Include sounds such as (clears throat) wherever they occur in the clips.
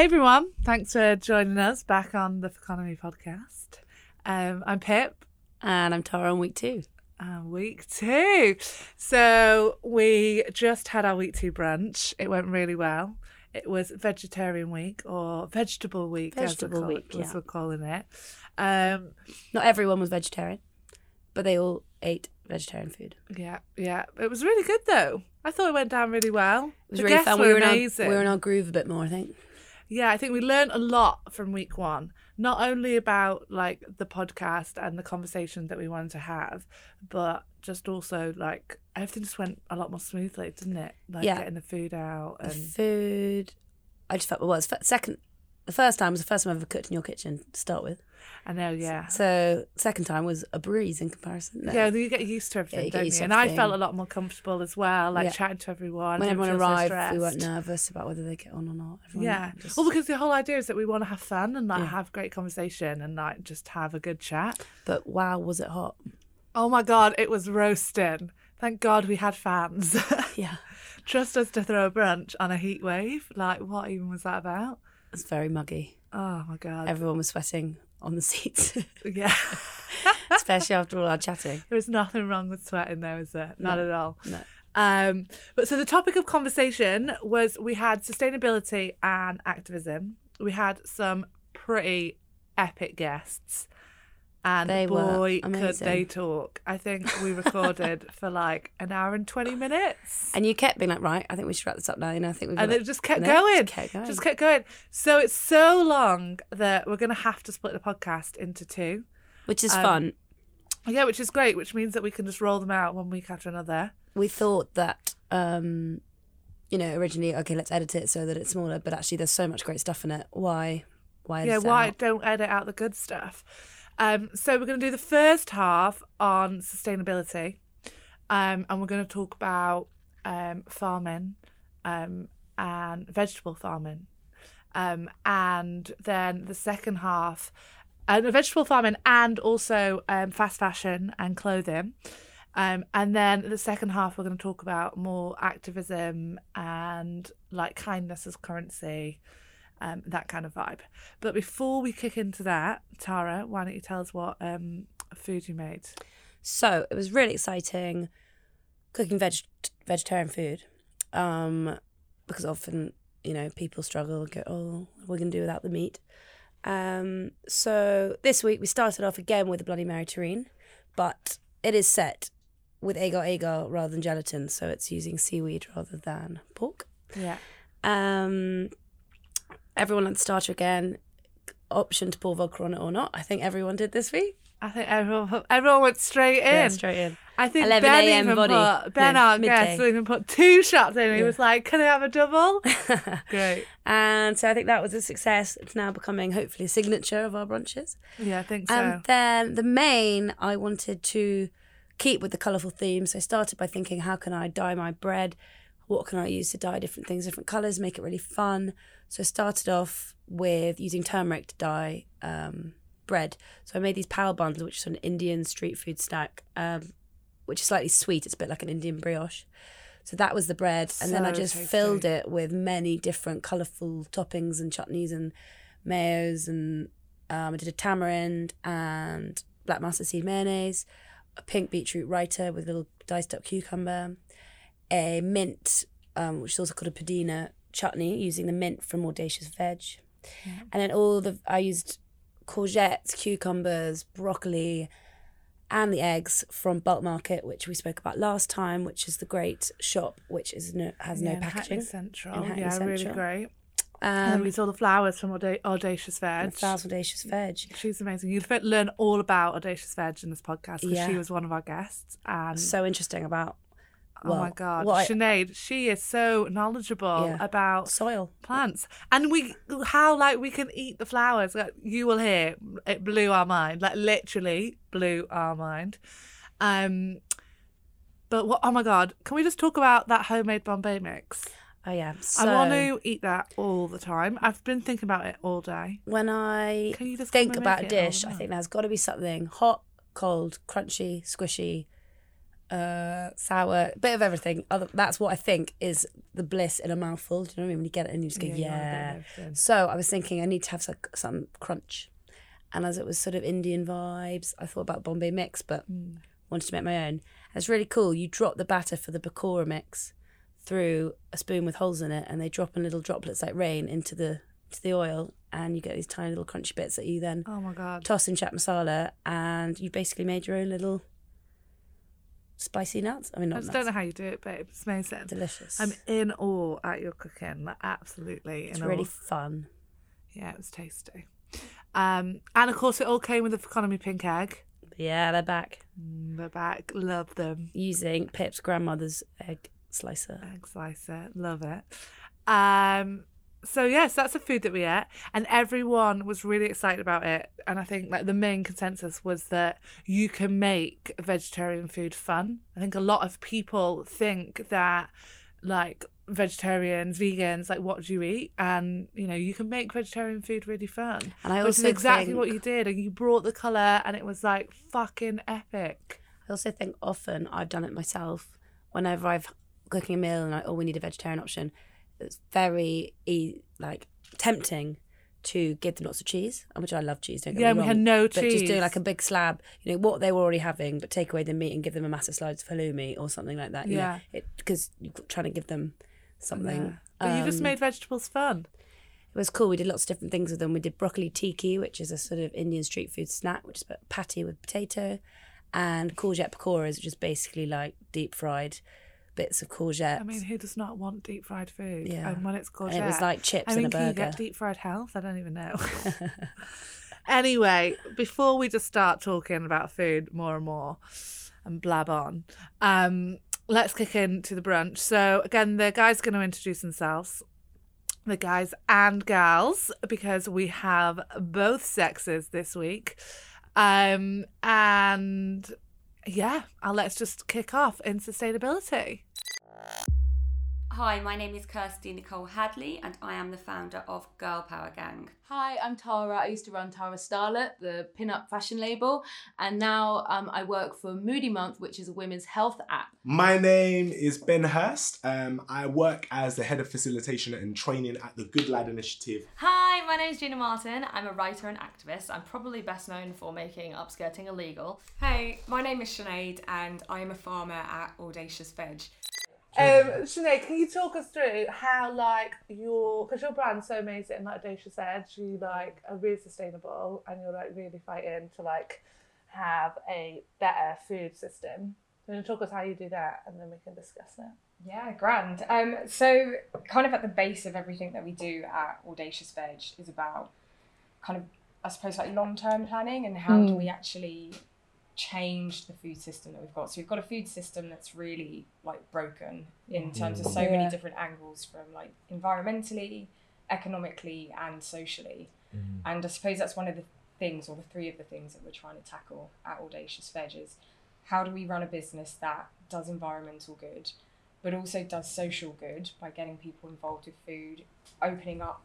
Hey everyone, thanks for joining us back on the Feconomy podcast. Um, I'm Pip. And I'm Tara on week two. Uh, week two. So we just had our week two brunch. It went really well. It was vegetarian week or vegetable week, Vegetable as we're, call- week, as yeah. we're calling it. Um, Not everyone was vegetarian, but they all ate vegetarian food. yeah, yeah. It was really good though. I thought it went down really well. It was the really guests fun. Were We were, in our, we amazing. were in our groove a bit more, I think. Yeah, I think we learned a lot from week one, not only about like the podcast and the conversation that we wanted to have, but just also like everything just went a lot more smoothly, didn't it? Like Yeah. getting the food out The and food, I just felt, well, it's fir- second, the first time was the first time I've ever cooked in your kitchen to start with. I know, yeah. So second time was a breeze in comparison. No. Yeah, you get used to everything, you don't used you? And I felt a lot more comfortable as well, like Yeah. chatting to everyone. when everyone feel so arrived, we weren't nervous about whether they get on or not. Everyone Yeah. just- Well, because the whole idea is that we want to have fun and like Yeah. have great conversation and like just have a good chat. but wow, was it hot? Oh my god, it was roasting. Thank God we had fans. (laughs) Yeah. Trust us to throw a brunch on a heat wave. Like, what even was that about? It's very muggy. Oh my god. Everyone was sweating on the seats, (laughs) yeah. (laughs) especially after all our chatting. There was nothing wrong with sweating, there was there? Not No. at all. No. Um, but so the topic of conversation was we had sustainability and activism. We had some pretty epic guests. And They boy, could they talk. I think we recorded (laughs) for like an hour and 20 minutes. And you kept being like, right, I think we should wrap this up now. You know, I think we've and got it just kept going. just kept going. Just kept going. So it's so long that we're going to have to split the podcast into two. which is um, fun. Yeah, which is great, which means that we can just roll them out one week after another. We thought that, um, you know, originally, okay, let's edit it so that it's smaller, but actually, there's so much great stuff in it. Why? Why? yeah, why out? don't edit out the good stuff? Um, so we're going to do the first half on sustainability, um, and we're going to talk about um, farming um, and vegetable farming, um, and then the second half, uh, vegetable farming and also um, fast fashion and clothing. Um, and then the second half, we're going to talk about more activism and like kindness as currency, um, that kind of vibe. But before we kick into that, Tara, why don't you tell us what um, food you made? So it was really exciting cooking veg- vegetarian food, um, because often you know people struggle and go, oh, we're gonna do without the meat. Um, so this week we started off again with a Bloody Mary terrine, but it is set with agar agar rather than gelatin, so it's using seaweed rather than pork. Yeah. Um, everyone at the starter again. Option to pour vodka on it or not. I think everyone did this week. I think everyone everyone went straight in. Yeah, straight in. I think 11 Ben even body. put Ben, No, our midday. guest, even put two shots in. He Yeah. was like, "Can I have a double?" (laughs) Great. And so I think that was a success. It's now becoming hopefully a signature of our brunches. Yeah, I think so. And then the main, I wanted to keep with the colourful theme. So I started by thinking, how can I dye my bread? What can I use to dye different things, different colours, make it really fun? So I started off with using turmeric to dye um, bread. So I made these pao buns, which is an Indian street food snack, um, which is slightly sweet. It's a bit like an Indian brioche. So that was the bread, and then I just tasty. filled it with many different colourful toppings and chutneys and mayos, and um, I did a tamarind and black mustard seed mayonnaise, a pink beetroot raita with a little diced up cucumber, a mint, um, which is also called a Pudina chutney, using the mint from Audacious Veg, and then all the I used courgettes, cucumbers, broccoli, and the eggs from Bulk Market, which we spoke about last time, which is the great shop, which is no has yeah, no packaging. Central. Yeah, really Central. great. and then Um, we saw the flowers from Auda- Audacious Veg. and Thousand Audacious Veg. She's amazing. You'll learn all about Audacious Veg in this podcast because Yeah. she was one of our guests. And So interesting about oh my well, god, I- Sinead, she is so knowledgeable Yeah. about soil. plants and we how like we can eat the flowers. Like, you will hear it blew our mind. Like literally blew our mind. Um, but what? Oh my god, can we just talk about that homemade Bombay mix? Oh yeah. So I want to eat that all the time. I've been thinking about it all day. when I Can you just think about a make it all dish, I think there's got to be something hot, cold, crunchy, squishy, uh, sour, bit of everything. Other, that's what I think is the bliss in a mouthful. Do you know what I mean? When you get it and you just go, Yeah, you want a bit of yeah. So I was thinking I need to have some, some crunch. And as it was sort of Indian vibes, I thought about Bombay mix, but Hmm. wanted to make my own. And it's really cool. You drop the batter for the Pakora mix through a spoon with holes in it, and they drop in little droplets like rain into the to the oil, and you get these tiny little crunchy bits that you then Oh my god. toss in chaat masala, and you basically made your own little spicy nuts. I mean, I not just nuts. don't know how you do it, babe. It's amazing. Delicious. I'm in awe at your cooking. Like, absolutely. it's really awe. fun. Yeah, it was tasty. Um, and of course, it all came with the Feconomy pink egg. Yeah, they're back Mm, They're back. Love them. using Pip's grandmother's egg slicer. Egg slicer. Love it. Um, so yes, that's a food that we ate, and everyone was really excited about it. And I think like the main consensus was that you can make vegetarian food fun. I think a lot of people think that like vegetarians, vegans, like what do you eat? And you know, you can make vegetarian food really fun. And I also exactly what you did, and you brought the color, and it was like fucking epic. I also think often I've done it myself. Whenever I've cooking a meal and I, oh, we need a vegetarian option, it's very e- like tempting to give them lots of cheese, which I love cheese. Don't get Yeah, me we had no But just do like a big slab, you know, what they were already having, but take away the meat and give them a massive slice of halloumi or something like that. Yeah. because you're trying to give them something. Yeah. But you just Um, made vegetables fun. It was cool. We did lots of different things with them. We did broccoli tikki, which is a sort of Indian street food snack, which is a patty with potato, and courgette pakoras, which is basically like deep fried bits of courgette. I mean, who does not want deep fried food? Yeah. And when it's courgette. and it was like chips I mean, in a can you burger. get deep fried health? I don't even know. (laughs) (laughs) anyway, before we just start talking about food more and more and blab on, um, let's kick into the brunch. So again, the guys are going to introduce themselves. The guys and gals, because we have both sexes this week. Um, and yeah, uh, let's just kick off in sustainability. Hi, my name is Kirsti Nicole Hadley, and I am the founder of Girl Power Gang. Hi, I'm Tara. I used to run Tara Starlet, the pin-up fashion label, and now um, I work for Moody Month, which is a women's health app. My name is Ben Hurst. Um, I work as the head of facilitation and training at the Good Lad Initiative. Hi, my name is Gina Martin. I'm a writer and activist. I'm probably best known for making upskirting illegal. Hey, my name is Sinead and I am a farmer at Audacious Veg. Um, Sinead, can you talk us through how, like, your because your brand's so amazing, like Audacious Veg, you like are really sustainable and you're like really fighting to like have a better food system. Can you talk us how you do that, and then we can discuss it. Yeah, grand. Um, so, kind of at the base of everything that we do at Audacious Veg is about kind of, I suppose, like long term planning and how do we actually change the food system that we've got. So, we've got a food system that's really like broken in mm. terms of so Yeah. many different angles from like environmentally, economically, and socially. Mm. And I suppose that's one of the things, or the three of the things that we're trying to tackle at Audacious Veg is how do we run a business that does environmental good, but also does social good by getting people involved with food, opening up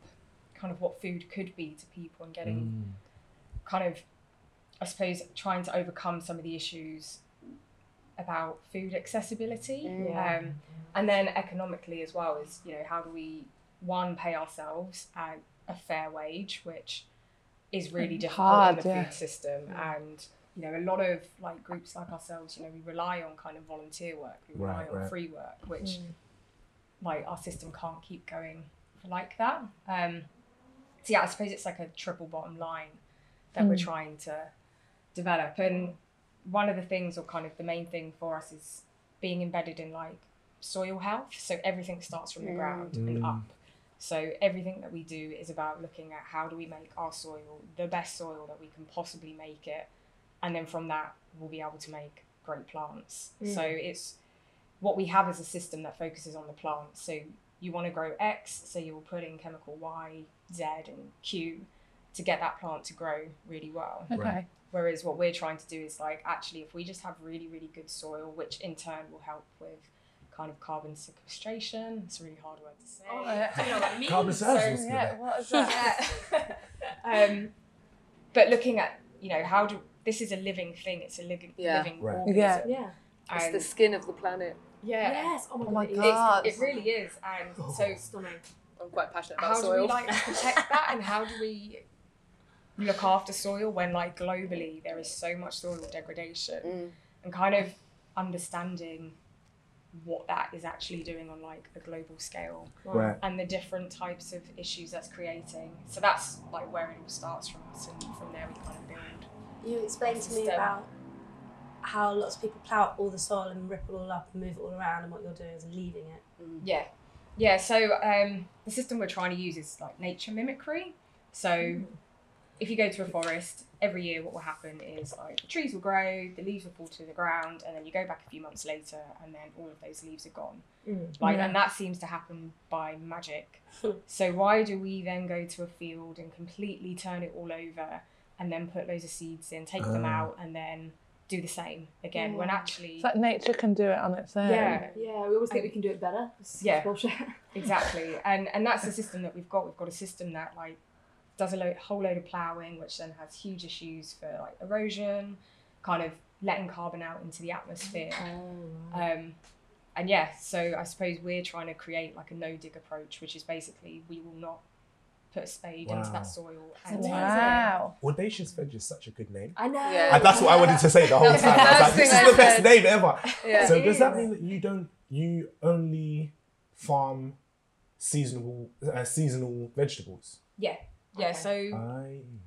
kind of what food could be to people and getting mm. kind of, I suppose, trying to overcome some of the issues about food accessibility. Um, and then economically as well is, you know, how do we, one, pay ourselves at a fair wage, which is really difficult Hard, in the yeah. food system. And, you know, a lot of like groups like ourselves, you know, we rely on kind of volunteer work, we rely Right, on right. free work, which like our system can't keep going like that. Um, so yeah, I suppose it's like a triple bottom line that we're trying to develop. And one of the things, or kind of the main thing for us, is being embedded in like soil health. So everything starts from the mm. ground and mm. up. So everything that we do is about looking at how do we make our soil the best soil that we can possibly make it, and then from that we'll be able to make great plants. Mm. So it's what we have is a system that focuses on the plants. So you want to grow X, so you'll put in chemical Y, Z, and Q to get that plant to grow really well. Okay. Whereas what we're trying to do is like actually if we just have really, really good soil, which in turn will help with kind of carbon sequestration. It's a really hard word to say. Oh, yeah. You know what I mean? Carbon So- sequestration. That's Yeah. What is that? Yeah. (laughs) um, but looking at, you know, how do this is a living thing, it's a living, Yeah. living Right. organism. Yeah. Yeah. It's And the skin of the planet. yeah, Yes. Oh my, Oh my God. God. it really is. And so Stunning. I'm quite passionate about how do soil. we like protect that and how do we look after soil when like globally there is so much soil degradation Mm. and kind of understanding what that is actually doing on like a global scale Right. and the different types of issues that's creating so that's like where it all starts from us and from there we kind of build You explained to me about how lots of people plough up all the soil and rip it all up and move it all around, and what you're doing is leaving it. Yeah, yeah. So um, the system we're trying to use is like nature mimicry. So if you go to a forest every year, what will happen is like the trees will grow, the leaves will fall to the ground, and then you go back a few months later, and then all of those leaves are gone. Like, and that seems to happen by magic. so why do we then go to a field and completely turn it all over, and then put loads of seeds in, take them Ah. out, and then do the same again? When actually, It's like nature can do it on its own. yeah, Yeah, we always think we can do it better. It's Yeah. bullshit. exactly and and that's the system that we've got we've got a system that like does a load, whole load of ploughing which then has huge issues for like erosion kind of letting carbon out into the atmosphere um, and yeah so i suppose we're trying to create like a no dig approach which is basically we will not put a spade into that soil and Wow. Audacious Veg is such a good name. I know. Yeah. And that's what I wanted to say the whole time. I was like, this is the best name ever. Yeah. So does that mean that you don't you only farm seasonal uh, seasonal vegetables? yeah yeah Okay. so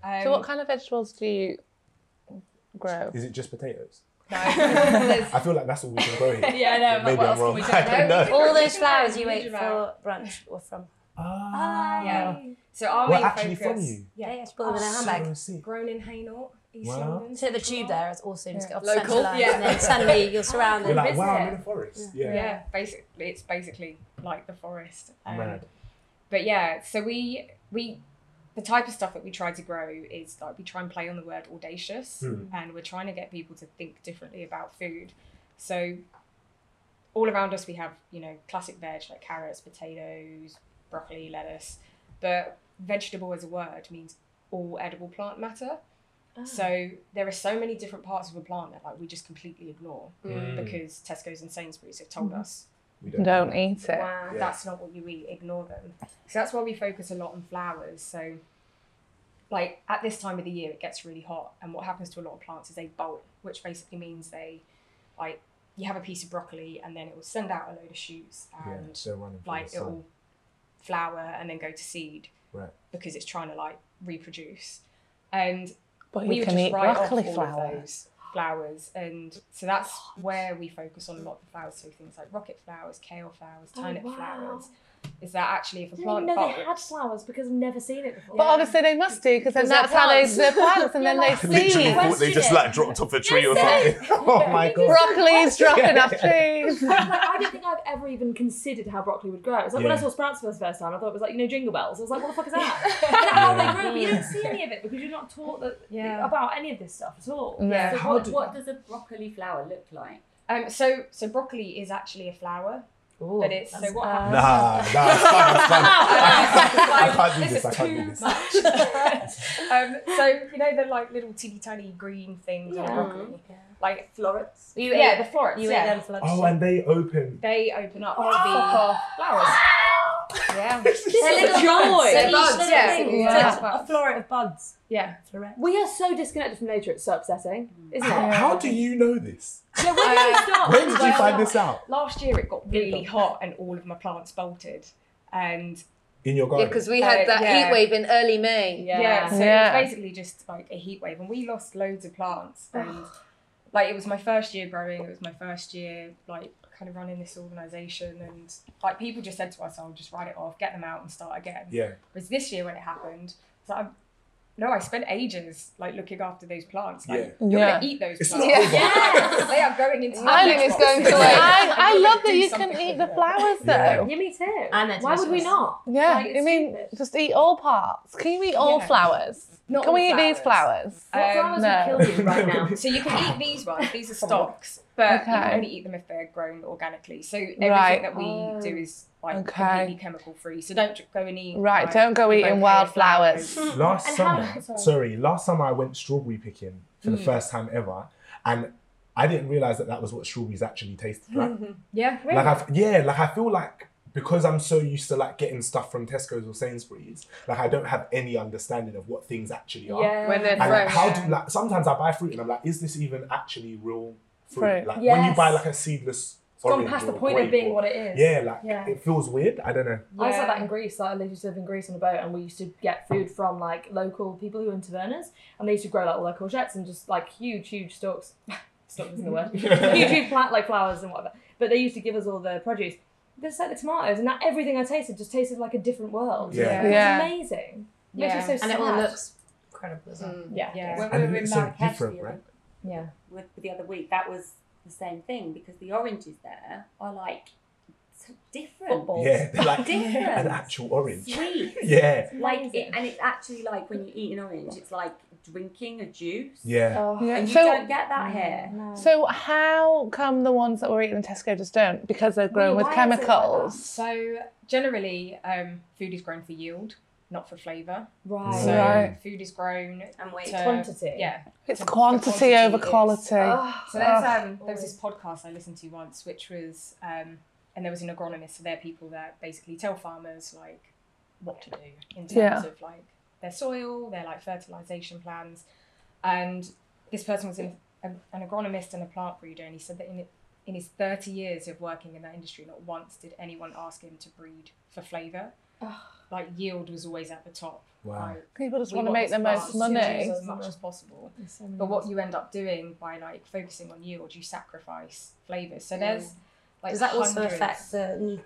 I, um, So what kind of vegetables do you grow? is it just potatoes? no, (laughs) I feel like that's all we can grow here. yeah no but Maybe what I'm else can wrong. we (laughs) do? I don't know. All those flowers you a ate for brunch were from. Ah, yeah so our Well, main actually focus from you? Yeah, yeah, she brought them in a handbag. sick. grown in Hainault, East Wow. London. Take the tube Line. there, it's also just get off Local. central Yeah. and then suddenly (laughs) you're surrounded. You're surrounded. like, wow, I'm in a forest. Yeah. Yeah. basically, it's basically like the forest. Um, Mad. But yeah, so we we the type of stuff that we try to grow is like we try and play on the word audacious, Hmm. and we're trying to get people to think differently about food. So all around us we have you know classic veg like carrots, potatoes, broccoli, lettuce, but vegetable as a word means all edible plant matter. So there are so many different parts of a plant that like we just completely ignore Mm. because Tesco's and Sainsbury's have told us We Don't eat it. wow, Yeah. that's not what you eat. Ignore them. So that's why we focus a lot on flowers. So, like at this time of the year, it gets really hot, and what happens to a lot of plants is they bolt, which basically means they, like, you have a piece of broccoli, and then it will send out a load of shoots, and they're running from like it will flower and then go to seed, Right. because it's trying to like reproduce, and But we you would can just eat write broccoli off all flower. of those flowers and so that's where we focus on a lot of the flowers so things like rocket flowers kale flowers Oh, turnip wow. flowers is that actually if a I didn't plant even know they had flowers because I've never seen it before. But obviously they must do because then that's how they plants. they're plants and then (laughs) they Literally seed. thought they just like dropped off a tree or something. (laughs) oh my god. Broccoli's (laughs) dropping off trees. like, I don't think I've ever even considered how broccoli would grow. It's like when I Yeah. saw sprouts for the first time, I thought it was like, you know, jingle bells. I was like, what the fuck is that? I don't know how they grow, but you don't see any of it because you're not taught that Yeah. about any of this stuff at all. Yeah. So How what, do- what does a broccoli flower look like? um so so broccoli is actually a flower Ooh, but it's so that's- what happens Nah, nah, it's fun, it's fun. (laughs) I can't do This this, I is can't do too this. much. (laughs) um, so you know the like little teeny tiny green things on Yeah. broccoli, like Florets. You yeah, ate, the florets. you ate them for lunch. Oh, and they open. they open up Oh, to be fuck off. flowers. Yeah, (laughs) They're is a little joy. buds. They're They're buds, little yeah. things. Yeah. A floret of buds. yeah. Floret. We are so disconnected from nature, it's so upsetting, isn't How, it? how do you know this? Yeah, when did start? When did you find this out? Last year it got really hot and all of my plants bolted, and In your Yeah, garden? because we had Uh, that yeah. heat wave in early May. Yeah, so Yeah. it was basically just like a heat wave, and we lost loads of plants. And like it was my first year growing, it was my first year like kind of running this organization, and like people just said to us, "I'll just write it off, get them out, and start again." yeah. Whereas this year when it happened, it's like, I'm- no, I spent ages like looking after those plants. Like Yeah. you're Yeah. gonna eat those It's plants. not over. Yeah, (laughs) they are going into. (laughs) I the think it's box. going to I, waste. I You're love gonna that you can something eat with the it. flowers though. Yeah. Yeah, me too. And they're Why would we not? Yeah, Like, I mean, stupid. just eat all parts. Can you eat all Yeah. flowers? Not Can we all eat these flowers? What Um, flowers no. would kill you right now? (laughs) So you can eat these ones. These are (laughs) stocks, but you can only eat them if they're grown organically. So everything Right. that we Oh. do is like Okay. completely chemical free. So don't go and eat. Right, like, don't go eating wild of flowers. (laughs) Last summer, how- sorry, last summer I went strawberry picking for the Mm. first time ever, and I didn't realize that that was what strawberries actually tasted like. Yeah, Like I, yeah, like I feel like because I'm so used to like getting stuff from Tesco's or Sainsbury's, like I don't have any understanding of what things actually are. Yeah. When they're And like, how do like sometimes I buy fruit and I'm like, is this even actually real fruit? Fruit. Like when you buy like a seedless. It's gone past the point of being or- what it is. Yeah, like Yeah. it feels weird. I don't know. I was like that in Greece. Like I used to live in Greece on a boat, and we used to get food from like local people who were in tavernas, and they used to grow like all their courgettes and just like huge, huge stalks. (laughs) Stalks isn't the word. (laughs) huge, huge plant like flowers and whatever. But they used to give us all the produce. Just like the tomatoes, and that everything I tasted just tasted like a different world. Yeah. It was Yeah. amazing. Makes Yeah. me so and sad. it all looks incredible as well. Mm. yeah. Yeah. When we it were in looks so Marrakesh different, the other- right? Yeah. with the other week, that was the same thing because the oranges there are like so different. Footballs. Yeah, they're like (laughs) Different. an actual orange. Sweet. (laughs) Yeah, Like it, and it's actually like when you eat an orange, it's like drinking a juice. yeah. Oh. Yeah. And you So, don't get that here. so how come the ones that we're eating in Tesco just don't? Because they're grown Well, with why is it like chemicals. So generally, um, food is grown for yield, not for flavour. Right. So Right. food is grown And wait. to Quantity. Yeah. it's the quantity, quantity over is- quality. So there's Ugh. um there was this podcast I listened to once, which was um and there was an agronomist. So they're people that basically tell farmers like what to do in terms Yeah. of like their soil, their like fertilization plans, and this person was an, an agronomist and a plant breeder, and he said that in in his 30 years of working in that industry, not once did anyone ask him to breed for flavour. Like yield was always at the top. Wow. Like, People just want to make the most money. as much as possible. But what you end up doing by like focusing on yield, you sacrifice flavors. So there's like Does that also hundreds- affect the nu-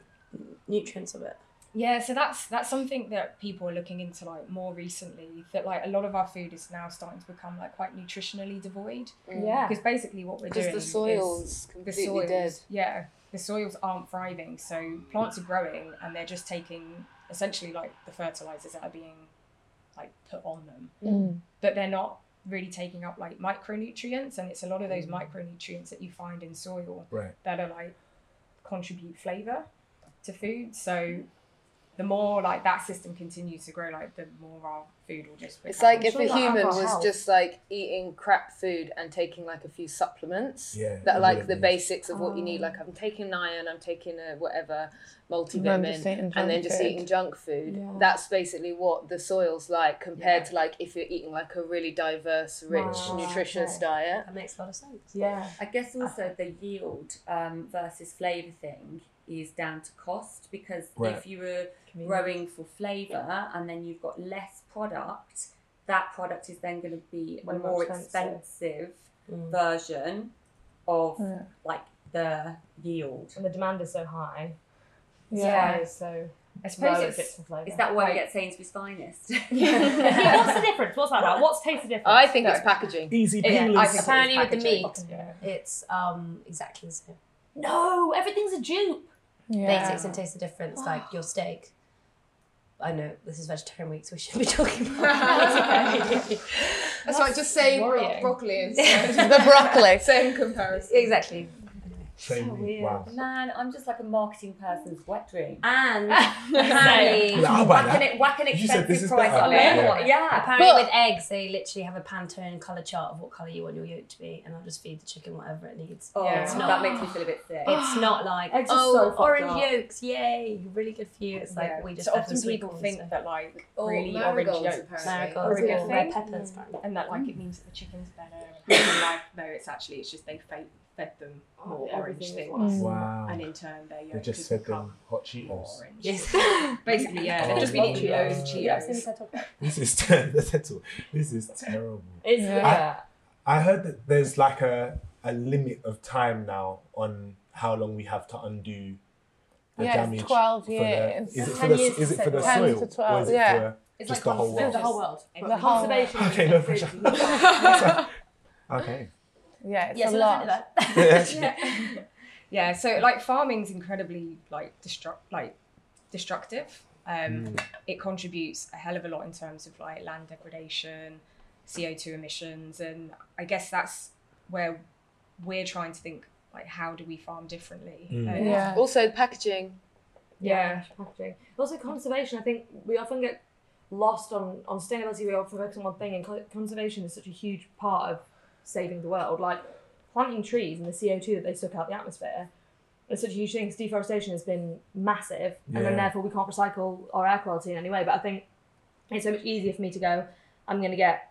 nutrients of it? Yeah, so that's that's something that people are looking into like more recently. That like a lot of our food is now starting to become like quite nutritionally devoid. Yeah. Because basically what we're Because doing the soil's is the soils, dead. Yeah, the soils aren't thriving, so plants are growing and they're just taking essentially like the fertilizers that are being like put on them, Mm. but they're not really taking up like micronutrients, and it's a lot of those micronutrients that you find in soil Right. that are like contribute flavor to food. So the more like that system continues to grow, like the more our food will just. It's become- like if sure a human was helps. just like eating crap food and taking like a few supplements Yeah, that are like the be. basics of what you need. Like I'm taking iron, I'm taking a whatever multivitamin, and then just food. eating junk food. Yeah. That's basically what the soil's like compared Yeah. to like if you're eating like a really diverse, rich, Wow, nutritious okay. diet. That makes a lot of sense. Yeah. I guess also the yield um, versus flavour thing is down to cost because Right. if you were growing for flavour and then you've got less product, that product is then going to be a Way more more expensive. expensive Mm. version of Yeah. like the yield. And the demand is so high. Yeah. Supply so I suppose low, it's, it's for flavour. Is that why we Like- get Sainsbury's finest? yeah, (laughs) what's the difference? What's that about? What's taste the difference? I think No. it's packaging. Easy Yeah, I peelers. think- Apparently, with the meat, Yeah. it's um exactly the same. No, everything's a dupe. Yeah. Basics and taste the difference, like your steak. I know this is vegetarian week, so we shouldn't be talking about (laughs) that. That's why (laughs) just say bro- broccoli instead. (laughs) the broccoli. Same comparison. exactly. Same. weird. Wow. Man, I'm just like a marketing person's wet dream. And (laughs) apparently, Yeah, I'll buy Whacking that. it, whack an expensive this price on it. Yeah. Yeah. apparently But- with eggs, they literally have a Pantone color chart of what color you want your yolk to be, and I'll just feed the chicken whatever it needs. Oh, Yeah. It's that makes me feel a bit sick. It's not like Eggs are oh so fucked orange up. yolks, yay, really good for you. It's like Yeah. we just so often people corn, think so- that like Or really orange yolks apparently. marigolds, are a good yeah, red thing. peppers, apparently. and that like it means that the chicken's better (laughs) and healthy life. No, it's actually it's just they fed, fed them oh, more Oh, orange everything things, mm. Wow. and in turn their They yolk uh, just has fed them hot more Cheetos. orange. Yes. (laughs) Basically, yeah, they've Oh just been eating my loads of God. Cheetos. This is (laughs) ter- (laughs) this is terrible. It's Yeah. yeah. I heard that there's like a, a limit of time now on how long we have to undo the Yeah, it's damage. 12 for the- years. is it for 10 the, is to it for the set- 10 soil? to 12, or is it yeah. for It's just like the whole world? conservation. the whole world. The whole Conservation. Okay, no pressure. okay. Yeah, it's Yes, a I lot. that. (laughs) (laughs) (laughs) Yeah, so like farming's incredibly like destruct like destructive. Um, Mm. It contributes a hell of a lot in terms of like land degradation, CO two emissions, and I guess that's where we're trying to think like how do we farm differently? Mm. Um, Yeah. Also, packaging. Yeah. packaging. Also, conservation. I think we often get lost on on sustainability. We often focus on one thing, and co- conservation is such a huge part of saving the world. Like planting trees and the CO two that they suck out the atmosphere. It's such a huge thing. 'cause deforestation has been massive, and then therefore we can't recycle our air quality in any way. But I think it's so much easier for me to go. I'm going to get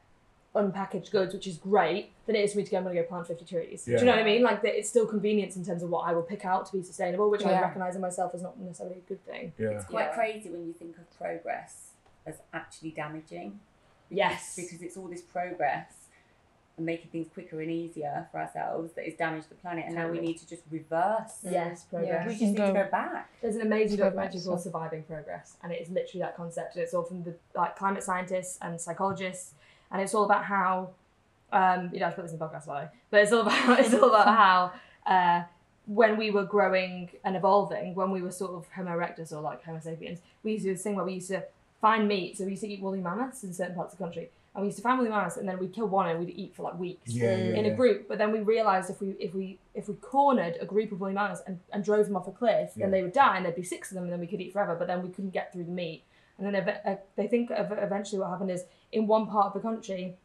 unpackaged goods, which is great, than it is for me to go. I'm going to go plant 50 trees. Do you know what I mean? Like that, it's still convenience in terms of what I will pick out to be sustainable, which I recognise in myself as not necessarily a good thing. Yeah. It's quite Yeah. crazy when you think of progress as actually damaging. Yes. Because it's all this progress and making things quicker and easier for ourselves that has damaged the planet, and now we need to just reverse. Yes, progress. We just need to go back. There's an amazing Progress, documentary so- called Surviving Progress, and it is literally that concept. And it's all from the like climate scientists and psychologists, and it's all about how, um, you know, I put this in the podcast, by but it's all about (laughs) it's all about how uh, when we were growing and evolving, when we were sort of Homo erectus or like Homo sapiens, we used to do this thing where we used to find meat. So we used to eat woolly mammoths in certain parts of the country, and we used to family woolly mammoths, and then we'd kill one and we'd eat for like weeks Yeah, yeah, in yeah. a group. But then we realised if we if we if we cornered a group of woolly mammoths and, and drove them off a cliff, Yeah. then they would die, and there'd be six of them, and then we could eat forever. But then we couldn't get through the meat. And then ev- uh, they think ev- eventually what happened is in one part of the country,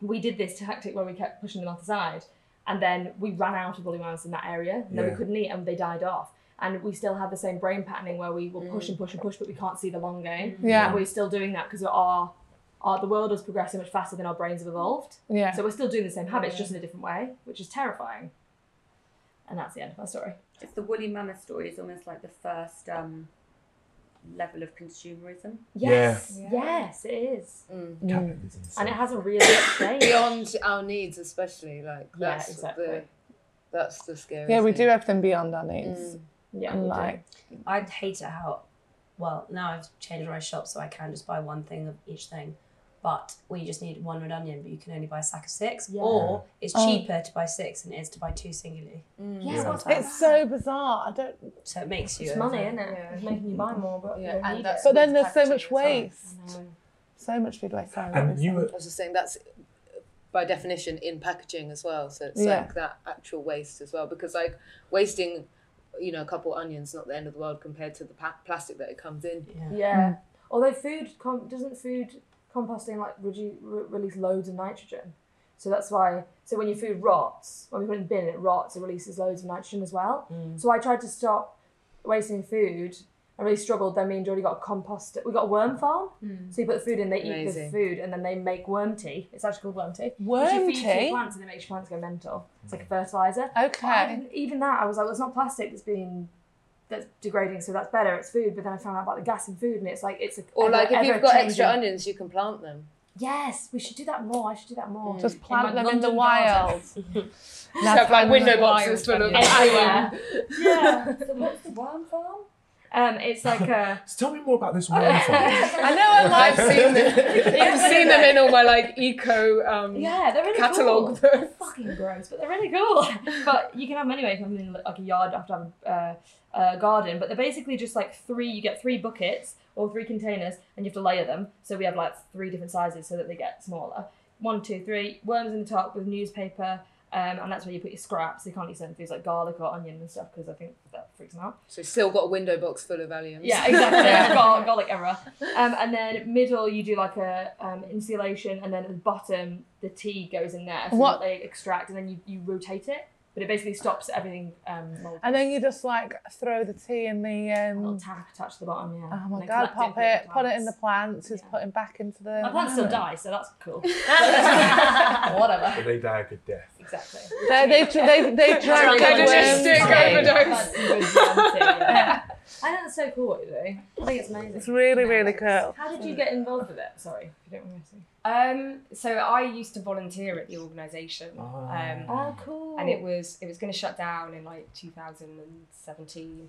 we did this tactic where we kept pushing them off the side, and then we ran out of woolly mammoths in that area, and then Yeah. we couldn't eat, and they died off. And we still have the same brain patterning where we will push and push and push, but we can't see the long game. Yeah. And we're still doing that because our, our the world has progressed so much faster than our brains have evolved. Yeah. So we're still doing the same habits, just in a different way, which is terrifying. And that's the end of my story. It's the woolly mammoth story is almost like the first um, level of consumerism. Yes, yes, it is. Mm. Mm. Capitalism. And it hasn't really changed. Beyond our needs, especially like Yeah, that's exactly. the that's the scary. Yeah, we do everything beyond our needs. Mm. Yeah, and we do. like, I'd hate it how, well, now I've changed my shop so I can just buy one thing of each thing. But we just need one red onion, but you can only buy a sack of six. Yeah. Or it's Oh. cheaper to buy six than it is to buy two singularly. Mm. Yeah, Sometimes. what's it's so bizarre. I don't. So it makes you. It's money, over- isn't it? It's making you buy (laughs) more, but Yeah, you and need that's- it. But then there's so much waste. So much food waste. Sorry, what And you saying? were I was just saying that's by definition in packaging as well. So it's Yeah. like that actual waste as well because like wasting, you know, a couple onions not the end of the world compared to the pa- plastic that it comes in. Yeah. Mm. Yeah. Although food com- doesn't food composting like redu- re- release loads of nitrogen, so that's why. So when your food rots, when we put it in the bin, it rots. It releases loads of nitrogen as well. Mm. So I tried to stop wasting food. I really struggled. Then me and Geordie got a compost. We got a worm farm. Mm. So you put the food in, they eat the food, and then they make worm tea. It's actually called worm tea. Worm Which you feed tea? plants and it makes your plants go mental. It's like a fertilizer. Okay. didn't- even that, I was like, well, it's not plastic that's being that's degrading, so that's better. It's food. But then I found out about the gas in food, and it's like it's a Or ever- like if you've got extra onions, you can plant them. Yes, we should do that more. I should do that more. Just plant my them in the wild. garden. (laughs) Have like window boxes full of Everywhere. (laughs) yeah. So what's the worm farm? Um, it's like a. (laughs) So tell me more about this worm farm. I know I like I've seen them. I've seen them in all my like eco um, Yeah, they're really catalogue cool. books. Fucking gross, but they're really cool. but you can have them anyway if I'm in like a yard. You have to have a uh, uh, garden. But they're basically just like three. You get three buckets or three containers, and you have to layer them. So we have like three different sizes so that they get smaller. One, two, three. Worms in the top with newspaper. Um, and that's where you put your scraps. You can't eat certain foods like garlic or onion and stuff because I think that freaks them out. So still got a window box full of alliums. Yeah, exactly. (laughs) Gar- garlic error. Um, and then middle, you do like a um, insulation, and then at the bottom, the tea goes in there. So What- that they extract, and then you, you rotate it. But it basically stops everything um, mold. And then you just like throw the tea in the. A little Um, tap attached to the bottom, yeah. oh my then god! Pop put it, put it in the plants. plants. Just Yeah. put it back into the. My plants still die, so that's cool. (laughs) (laughs) Whatever. But they die a good death. Exactly. They they they they drank They (laughs) the just worm stick tea. overdose. Good worm yeah. I think that's so cool what you do. I think it's amazing. It's really really cool. How did you get involved with it? Sorry, if you don't mind me asking. Um, so I used to volunteer at the organisation, Ah. um, Oh, cool. and it was it was going to shut down in like 2017.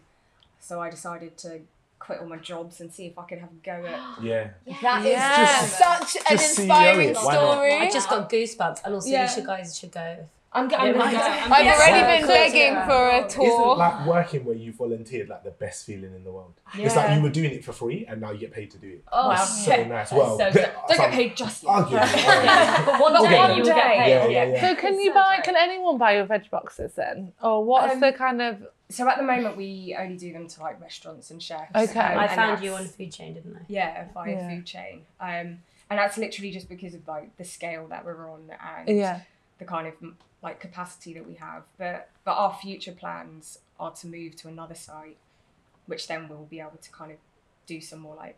So I decided to quit all my jobs and see if I could have a go at. (gasps) Yeah. That is Yeah. just such an Just CEO inspiring it, story. I just got goosebumps, and also Yeah. you should guys should go. I'm, go- I'm gonna go. I'm I've gonna already been Cool. begging for a Isn't tour. like working where you volunteered like the best feeling in the world? It's like you were doing it for free and now you get paid to do it. Oh, Wow. so yeah. nice. Well, so th- Don't some- get paid just yet. Arguably, arguably. (laughs) But one We'll (laughs) day get you will get paid. Yeah, yeah, yeah. So can you so buy? great. Can anyone buy your veg boxes then, or what's Um, the kind of? So at the moment we only do them to like restaurants and chefs. Okay. um, I found you on that's- food chain, didn't I? Yeah, via Yeah. food chain. Um, and that's literally just because of like the scale that we're on and Yeah. the kind of like capacity that we have. But but our future plans are to move to another site, which then we'll be able to kind of do some more like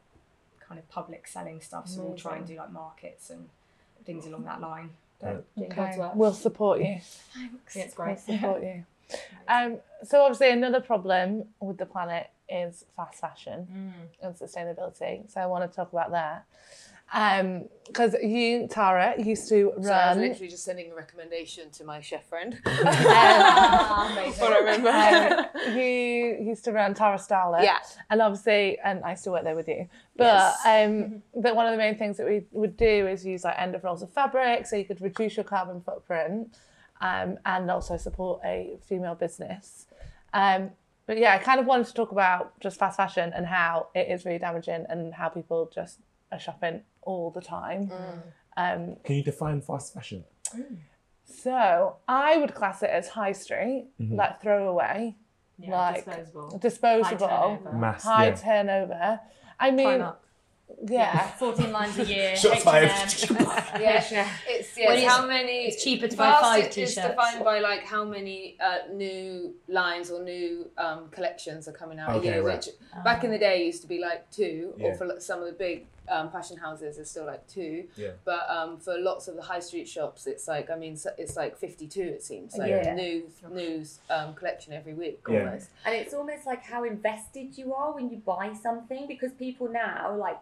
kind of public selling stuff. So we'll try and do like markets and things along that line. But Okay. We'll support you. thanks. Yeah, it's We'll support you. Um, so obviously another problem with the planet is fast fashion and sustainability. So I want to talk about that. Because you, Tara, used to run. So I was run. literally just sending a recommendation to my chef friend. (laughs) (laughs) Amazing. What I remember. um, you used to run Tara Starlet. Yeah. And obviously, and I still work there with you. But Yes. um, but one of the main things that we would do is use like end of rolls of fabric, so you could reduce your carbon footprint, um, and also support a female business. Um, but yeah, I kind of wanted to talk about just fast fashion and how it is really damaging and how people just are shopping all the time. Um, Can you define fast fashion? so I would class it as high street, Mhm. like throwaway, Yeah, like disposable. disposable, High turnover. Mass, high yeah. turnover. I mean, Primark. yeah, 14 lines a year. Shots H&M. fired. (laughs) Yeah, it's yeah, it's it's- how many. it's cheaper to buy five it- It's t-shirts. defined by like how many uh, new lines or new um, collections are coming out Okay, a year. right. Which back in the day used to be like two, Yeah. or for like, some of the big um, fashion houses, it's still like two. Yeah. But um, for lots of the high street shops, it's like I mean, it's like fifty-two. It seems like Yeah. new new um, collection every week Yeah. almost. And it's almost like how invested you are when you buy something because people now, like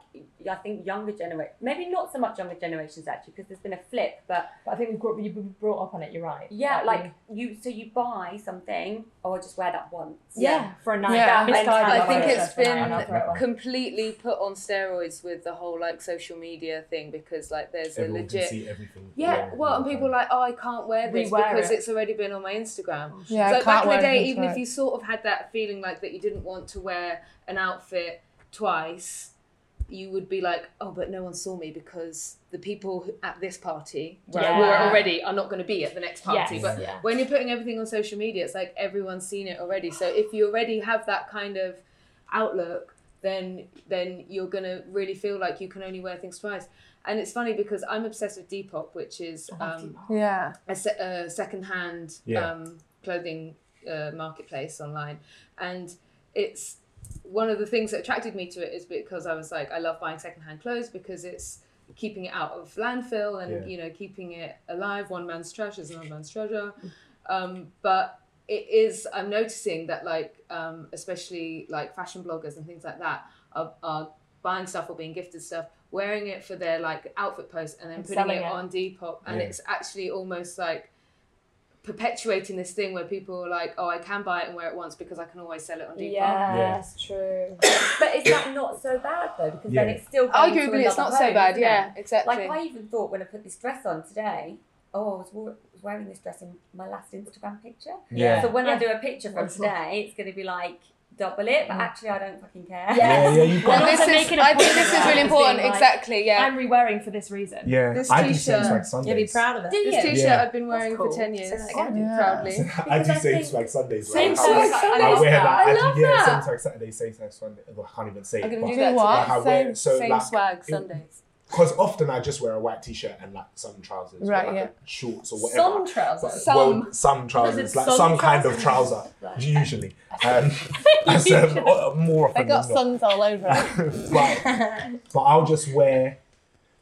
I think younger generation, maybe not so much younger generations actually, because there's been a flip, but But I think we've got, you've been brought up on it, you're right. yeah, like you, so you buy something, oh, I'll just wear that once. yeah, for a night. Yeah. That misguided I I think approach, it's that's right, and I'll been throw it on. completely put on steroids with the whole like social media thing because like there's a Everyone can legit see everything. yeah, well, and people are like, oh, I can't wear this Rewear because it. it's already been on my Instagram. Oh, yeah. so like, back in the day, even to if you sort of had that feeling like that you didn't want to wear an outfit twice, you would be like, oh, but no one saw me because the people who- at this party where I wore it already are not going to be at the next party. Yes. But Yeah. when you're putting everything on social media, it's like everyone's seen it already. So if you already have that kind of outlook, then then you're gonna really feel like you can only wear things twice. And it's funny because I'm obsessed with Depop, which is um, yeah, a, se- a second-hand Yeah. um, clothing uh, marketplace online, and it's one of the things that attracted me to it is because I was like, I love buying second-hand clothes because it's keeping it out of landfill and Yeah. you know keeping it alive. One man's trash is another man's treasure, um, but it is. I'm noticing that like um, especially like fashion bloggers and things like that are, are buying stuff or being gifted stuff. Wearing it for their like outfit post and then And putting it, it. on Depop, and Yeah. it's actually almost like perpetuating this thing where people are like, oh, I can buy it and wear it once because I can always sell it on Depop. Yes, true. but is that not so bad though? Because then it's still going to Arguably, it's another not so bad. Yeah, it? exactly. Like I even thought when I put this dress on today, oh, I was, wa- was wearing this dress in my last Instagram picture. Yeah. So when I do a picture from today, it's going to be like double it, but mm. actually I don't fucking care. Yeah, yeah, you've well, got. this is, making a I point think this is really important. like, exactly. Yeah. I'm re-wearing for this reason. Yeah, This I do t-shirt- same swag You'll be proud of it. Do this T-shirt Yeah. I've been wearing cool. for ten years. Say that Yeah, proudly. I do Because I same swag Sundays. Same swag Sundays. I wear that. I I, love that. same swag Saturday, same swag Sunday. I can't even say I'm gonna do Do that. what? like Same- so Same like swag Sundays. Because often I just wear a white t-shirt and like some trousers, or, Right, like, yeah. shorts or whatever. Some trousers. Some. well, some trousers, like sun some kind of trousers? trouser, (laughs) usually. (laughs) (laughs) Um, that's, um, more they often got than suns all over it. but, but I'll just wear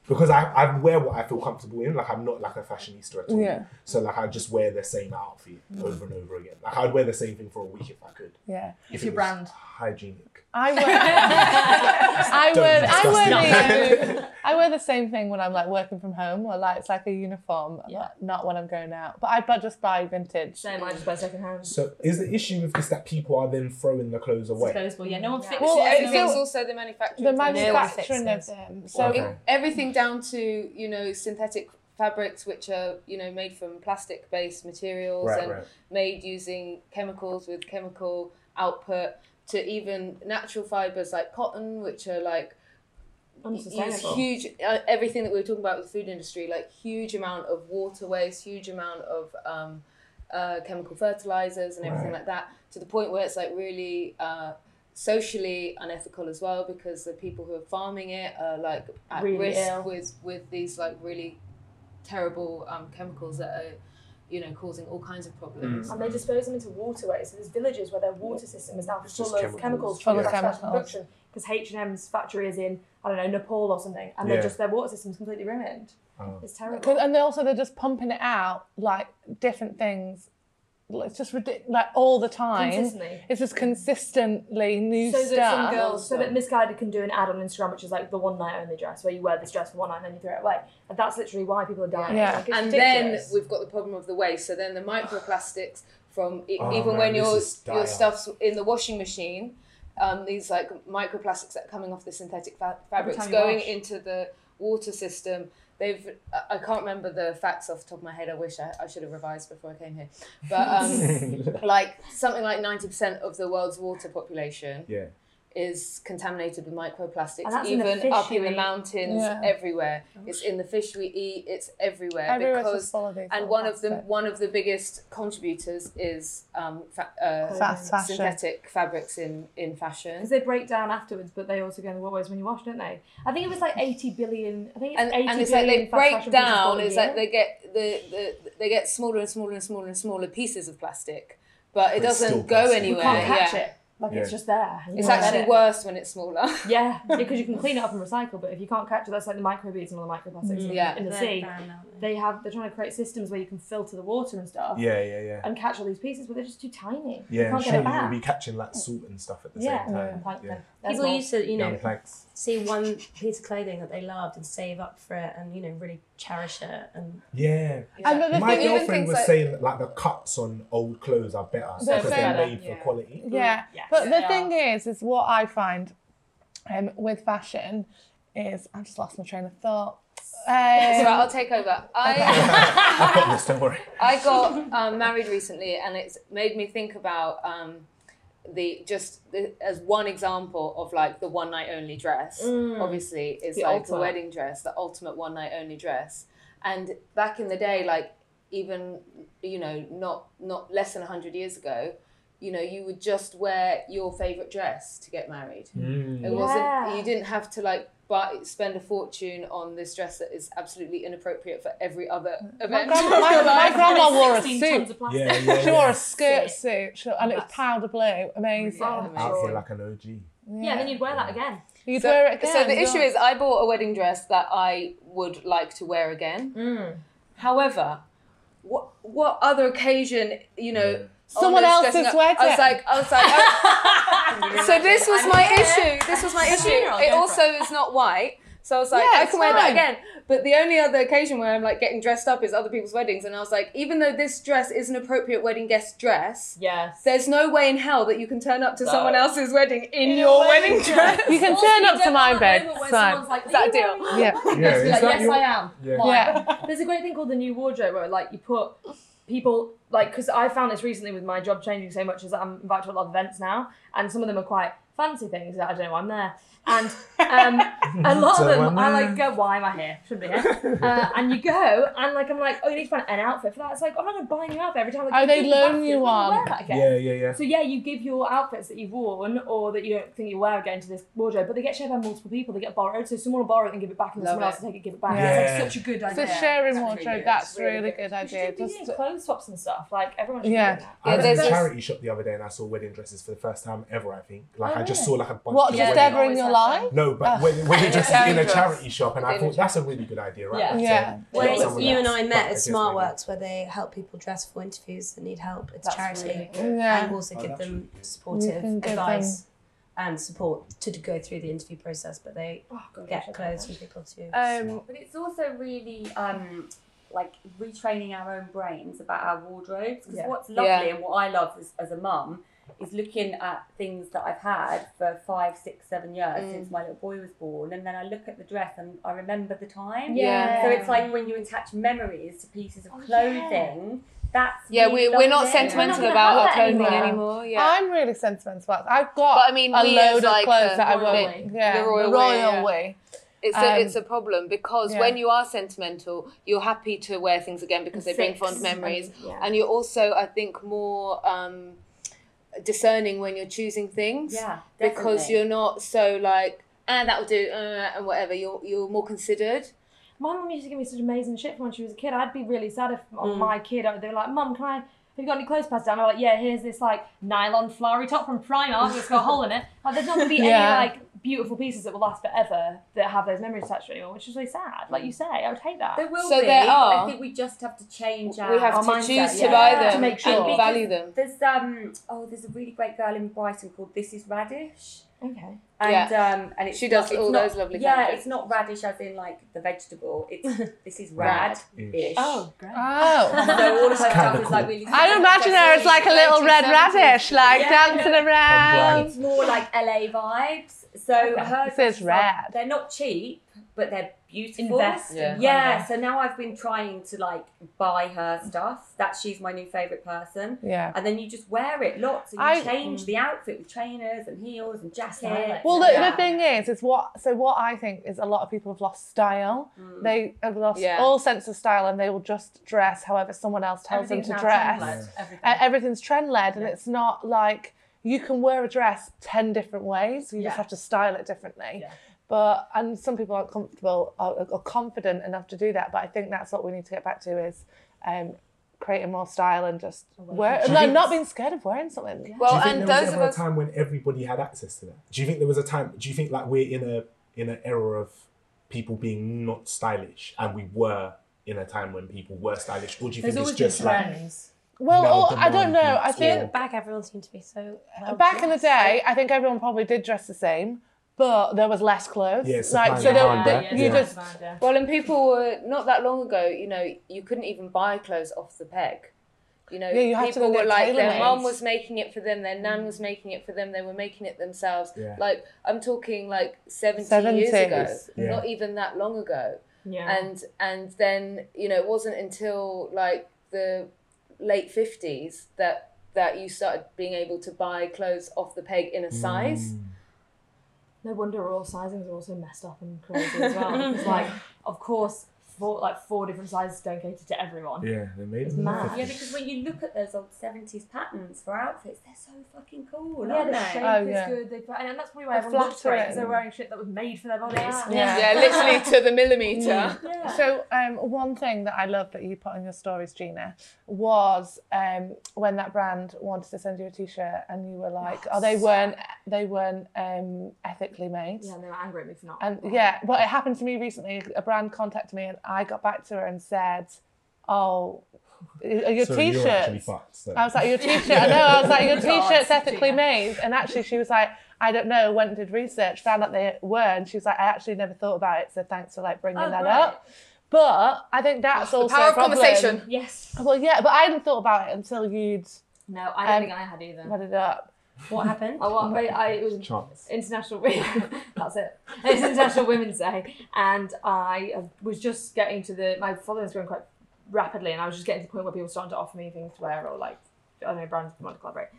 because I, I wear what I feel comfortable in. Like I'm not like a fashionista at all. Yeah. So like I just wear the same outfit over and over again. Like I'd wear the same thing for a week if I could. Yeah, If your it was brand. hygienic. I wear. (laughs) I Don't wear. I wear disgusting. the. (laughs) I wear the same thing when I'm like working from home, or like it's like a uniform. Yeah. Not when I'm going out, but I but just buy vintage. Same, I just buy second hand. So is the issue with this that people are then throwing the clothes away? Disposable, yeah. No one fixes Well, it. think so- it's also the manufacturing. The process. manufacturing of them. So Okay. It- everything down to you know synthetic fabrics which are you know made from plastic based materials Right, and right. made using chemicals with chemical output to even natural fibers like cotton which are like use huge uh, everything that we were talking about with the food industry like huge amount of water waste huge amount of um, uh, chemical fertilizers and everything Right. like that to the point where it's like really uh, socially unethical as well because the people who are farming it are like at Really risk ill. with with these like really terrible um, chemicals that are, you know, causing all kinds of problems. Mm. And they dispose them into waterways. So there's villages where their water system is now It's full of chemicals. chemicals, Full from of chemicals. production. Because H and M's factory is in I don't know Nepal or something, and Yeah. they're just their water system's completely ruined. Oh. It's terrible. 'Cause- and they also they're just pumping it out like different things. It's just ridiculous, like all the time. Consistently. It's just consistently new So that some girls, so that Missguided can do an ad on Instagram, which is like the one night only dress, where you wear this dress for one night and then you throw it away. And that's literally why people are dying. Yeah. Like, and ridiculous. then we've got the problem of the waste. So then the microplastics from e- Oh, even man, when your your stuff's in the washing machine, um, these like microplastics that are coming off the synthetic fa- fabrics going wash. into the water system. They've I- can't remember the facts off the top of my head. I wish I, I should have revised before I came here. But um, (laughs) like something like ninety percent of the world's water population Yeah. Is contaminated with microplastics, And that's in the even up fish in the mountains, Yeah. everywhere. It's in the fish we eat. It's everywhere Everywhere's because just full of these and one of the plastic. one of the biggest contributors is um, fa- uh, fast fashion. synthetic fabrics in in fashion Because they break down afterwards, but they also go in the waterways when you wash, don't they? I think it was like 80 billion. I think it's And, 80 and it's like they break down. bought a It's like they get the, the they get smaller and smaller and smaller and smaller pieces of plastic, but it But it's doesn't go plastic. you anywhere. can't catch yeah. it. Like it's just there. It's actually it. worse when it's smaller. (laughs) Yeah, (laughs) because you can clean it up and recycle, but if you can't catch it, that's like the microbeads and all the microplastics mm. in- Yeah. in the sea. They have they're trying to create systems where you can filter the water and stuff Yeah, yeah, yeah. and catch all these pieces, but they're just too tiny. you Yeah, can't sure, get it you'll be catching like salt and stuff at the yeah, same time. and plankton. Yeah. They're People used to, you know, see one piece of clothing that they loved and save up for it and, you know, really cherish it. And Yeah. And the, the My thing, girlfriend was like, saying that like the cuts on old clothes are better They're because they're better, made for yeah. quality. Yeah, Yes, but the thing is, is what I find um, with fashion is I just lost my train of thought. So right, Um, I'll take over. I (laughs) I've got this, don't worry. I got um, married recently, and it's made me think about um, the just the, as one example of like the one night only dress. Mm. Obviously, is The like ultimate. the wedding dress, the ultimate one night only dress. And back in the day, like even you know not not less than hundred years ago, you know you would just wear your favorite dress to get married. Mm. It Yeah. wasn't. You didn't have to like buy spend a fortune on this dress that is absolutely inappropriate for every other my, event. grandma, my, my grandma wore a (laughs) suit. of. Yeah, yeah, (laughs) She wore a skirt suit, she- and it was powder blue. Amazing. Oh, I sure. feel like an OG. Yeah, then you'd wear that again. You'd So, wear it again. so the issue is, I bought a wedding dress that I would like to wear again. Mm. However, what what other occasion, you know? Yeah. on Someone oh, this else's dressing wedding. I was like, I was like, oh. (laughs) so this was my issue. This was my issue. It also is not white. So I was like, Yeah, I can wear that again. But the only other occasion where I'm like getting dressed up is other people's weddings, and I was like, even though this dress is an appropriate wedding guest dress, Yes. there's no way in hell that you can turn up to No. someone else's wedding in, In your wedding wedding dress. You can Also, turn you up to my want bed. that moment where It's fine. someone's like, Is that a deal?" wearing Yeah. your Yeah, dress? Be is like, that yes, your- I am. Yeah. Yeah. There's a great thing called the new wardrobe where like you put people like because I found this recently with my job changing so much is that I'm invited to a lot of events now and some of them are quite fancy things that I don't know I'm there (laughs) and um, a lot of them I'm like go why am I here shouldn't be here (laughs) uh, and you go and like I'm like oh you need to find an outfit for that it's like I'm not going to buy a new outfit every time like, Oh, they loan you I'm gonna wear one. Yeah, yeah, yeah. So yeah, you give your outfits that you've worn or that you don't think you wear again to this wardrobe, but they get shared by multiple people. They get borrowed, so someone will borrow it and give it back, and Love someone it. else will take it, give it back. Yeah. It's like such a good idea. For sharing It's wardrobe, really that's really really good. good We should idea. be Just doing clothes swaps and stuff. Like everyone should Yeah. be doing I Yeah, was there's a charity shop the other day and I saw wedding dresses for the first time ever. I think, like Oh, I just saw like a bunch. what? of Just Yeah, wedding- ever in your life? No, but Oh. wedding, wedding dresses in a Charity charity shop, and I thought that's a really good idea, right? Yeah. To Yeah. get Well, someone you and I met at against SmartWorks where they help people dress for interviews that need help. It's That's charity. really. Yeah. And also Oh, give them really supportive can give advice and support to go through the interview process, but they Oh, God, get clothes have from people too. Um, But it's also really um, like retraining our own brains about our wardrobes. Because Yeah. what's lovely Yeah. and what I love as, as a mum is looking at things that I've had for five, six, seven years Mm. since my little boy was born, and then I look at the dress and I remember the time. Yeah. So it's like when you attach memories to pieces of Oh, yeah. clothing. That's Yeah, really we, we're not sentimental We're not about our clothing anymore. anymore. Yeah. I'm really sentimental about. I've got But I mean, a we load of like, clothes that I wear. Yeah, The royal the we, royal yeah. we. It's Um, a, it's a problem because yeah. when you are sentimental, you're happy to wear things again because they bring fond memories, And- yeah. and you're also, I think, more um, discerning when you're choosing things Yeah, because you're not so like, ah, that'll do, uh, and whatever. You're you're more considered, My mum used to give me such amazing shit from when she was a kid. I'd be really sad if on my kid they were like, "Mum, can I?" Have you got any clothes passed down? I'm like, yeah, here's this like nylon flowery top from Primark that's got a hole in it. Like, there's not gonna be (laughs) Yeah. any like beautiful pieces that will last forever that have those memories attached to anymore, which is really sad. Like you say, I would hate that. There will So be. there are- I think we just have to change our. we have Our to mindset, choose to yeah. buy To them make sure. and value them. There's um oh there's a really great girl in Brighton called This Is Radish. okay. And um and it's She does not, it's all not- those lovely things. Yeah, pancakes. it's not radish as in like the vegetable. It's (laughs) this is rad ish. Oh, great. Oh. (laughs) So all of her stuff kinda is like cool. really. I imagine her as like a little red radish, like Yeah. dancing around. It's more like LA vibes. So Okay. her This is dresses are- rad. They're not cheap, but they're beautiful. Invest Yeah. Yeah, of- so now I've been trying to like buy her stuff. That she's my new favourite person. Yeah. And then you just wear it lots and you I- change the outfit with trainers and heels and jackets. Well, the, Yeah. the thing is, is what so what I think is a lot of people have lost style. Mm. They have lost Yeah. all sense of style, and they will just dress however someone else tells them to dress. trend-led, Everything. Uh, everything's trend led, and it's not like you can wear a dress ten different ways. You just have to style it differently. Yeah. But and some people aren't comfortable or, or confident enough to do that. But I think that's what we need to get back to is um, creating more style and just wear, Do you no, think- not being scared of wearing something. Well, do you think and there was those of ever us a time when everybody had access to that? Do you think there was a time? Do you think like we're in a in an era of people being not stylish, and we were in a time when people were stylish, or do you There's think it's just like trends. Well, Now oh, I don't know. I beats think all. Back, everyone seemed to be so. well back in the day, I think everyone probably did dress the same, but there was less clothes. Yeah, like so, there, demand, yeah. you Yeah. just Well, and people were not that long ago. You know, you couldn't even buy clothes off the peg. You know, Yeah, you had to people were like their tailor-made. mum was making it for them, their nan was making it for them, they were making it themselves. Yeah. Like I'm talking like 70, years ago, Yeah. not even that long ago. Yeah. And and then you know it wasn't until like the late 50s that that you started being able to buy clothes off the peg in a size. Mm. No wonder all sizings are also messed up and crazy as well. (laughs) Because like, of course, four like four different sizes don't cater to everyone. Yeah, they made It's them. mad. Yeah, because when you look at those old seventies patterns for outfits, they're so fucking cool, Yeah, aren't the they? shape Oh, is yeah. good. They, and that's probably why The everyone looks great because they're wearing shit that was made for their bodies. Yeah. Yeah. Yeah, literally to the millimeter. Yeah. So um, one thing that I love that you put on your stories, Gina, was um, when that brand wanted to send you a T-shirt, and you were like, "Oh, they weren't, they weren't um, ethically made." Yeah, and they were angry at me for not. And yeah, well, it happened to me recently. A brand contacted me, and I got back to her and said, "Oh, your So t-shirt." So. I was like, your t-shirt. I know. I was like, your (laughs) God, t-shirt's ethically made. And actually, she was like, I don't know. Went and did research, found out they were, and she was like, I actually never thought about it. So thanks for like bringing Oh, that great. up. But I think that's The also power a of conversation. Yes. Well, yeah, but I hadn't thought about it until you'd No, I don't Um, think I had either. read it up. What happened? Oh, well, I, I, it was Chance. International (laughs) That's it. It's International Women's Day, and I uh, was just getting to the my following's growing quite rapidly, and I was just getting to the point where people were starting to offer me things to wear or like I don't know brands that want to collaborate.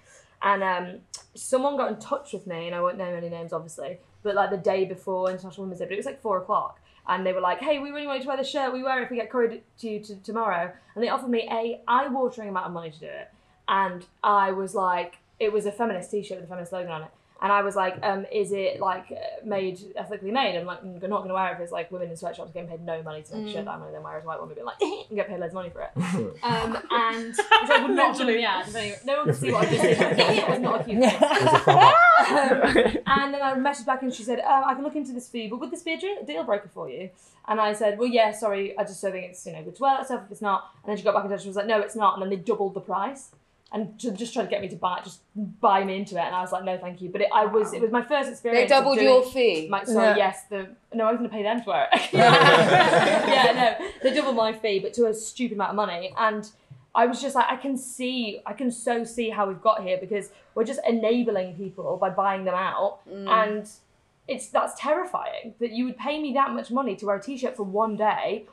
And um, someone got in touch with me, and I won't name any names, obviously, but like the day before International Women's Day, but it was like four o'clock. And they were like, "Hey, we really want you to wear the shirt we wear if we get couriered to you to tomorrow." And they offered me a eye-watering amount of money to do it, and I was like, it was a feminist T-shirt with a feminist logo on it, and I was like, um, "Is it like uh, made ethically made?" I'm like, "I'm not going to wear it if it's like women in sweatshops getting paid no money to make a shirt that I'm going to then wear as a white woman, being like, and get paid loads of money for it." (laughs) Um, and (laughs) which I would not do in the ad. No one can see what I (laughs) just did. It was not a cute thing. It was a thumb up. and then I messaged back and she said, um, I can look into this for you, but would this be a deal deal breaker for you? And I said, well, yeah, sorry, I just don't think it's you know good to wear that stuff if it's not. And then she got back in touch and was like, no, it's not. And then they doubled the price and to, just tried to get me to buy just buy me into it. And I was like, no, thank you. But it, I was it was my first experience. They doubled your fee. my, sorry, Yeah. yes, the no, I was going to pay them to wear it. (laughs) yeah, no, they doubled my fee, but to a stupid amount of money. And I was just like, I can see, I can so see how we've got here because we're just enabling people by buying them out, mm. and it's that's terrifying that you would pay me that much money to wear a t-shirt for one day.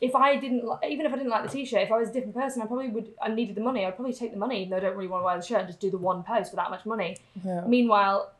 If I didn't, li- even if I didn't like the t-shirt, if I was a different person, I probably would. I needed the money. I'd probably take the money, even though I don't really want to wear the shirt, and just do the one post for that much money. Yeah. Meanwhile,